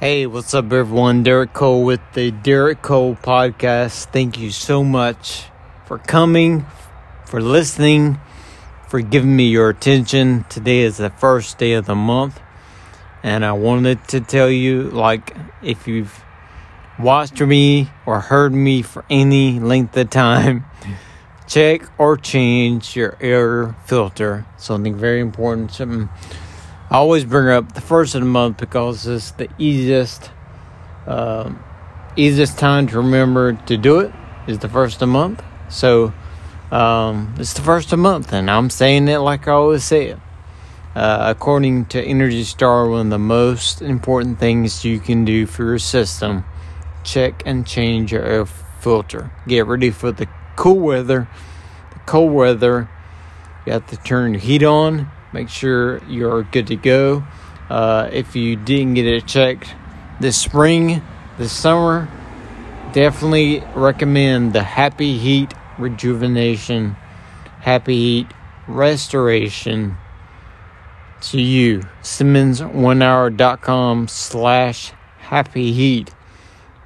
Hey, what's up, everyone? Derek Cole with the Derek Cole Podcast. Thank you so much for coming, for listening, for giving me your attention. Today is the first day of the month, and I wanted to tell you like, if you've watched me or heard me for any length of time, check or change your air filter. Something very important. Something I always bring up the first of the month because it's the easiest, uh, easiest time to remember to do it is the first of the month. So um, it's the first of the month, and I'm saying it like I always say it. Uh, according to Energy Star, one of the most important things you can do for your system: check and change your air filter. Get ready for the cool weather. The cold weather, you have to turn your heat on make sure you're good to go. Uh, if you didn't get it checked this spring, this summer, definitely recommend the Happy Heat Rejuvenation, Happy Heat Restoration to you. SimmonsOneHour.com slash Happy Heat.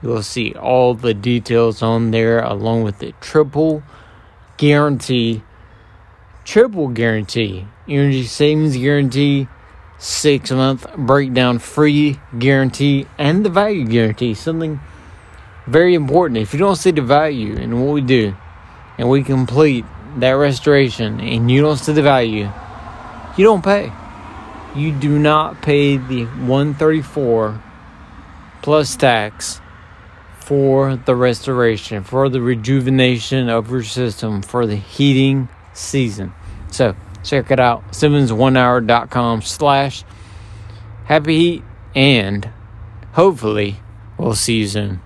You'll see all the details on there along with the triple guarantee triple guarantee, energy savings guarantee, six month breakdown free guarantee, and the value guarantee. Something very important. If you don't see the value in what we do, and we complete that restoration, and you don't see the value, you don't pay. You do not pay the 134 plus tax for the restoration, for the rejuvenation of your system, for the heating season. So check it out, SimmonsOneHour.com slash happy heat, and hopefully we'll see you soon.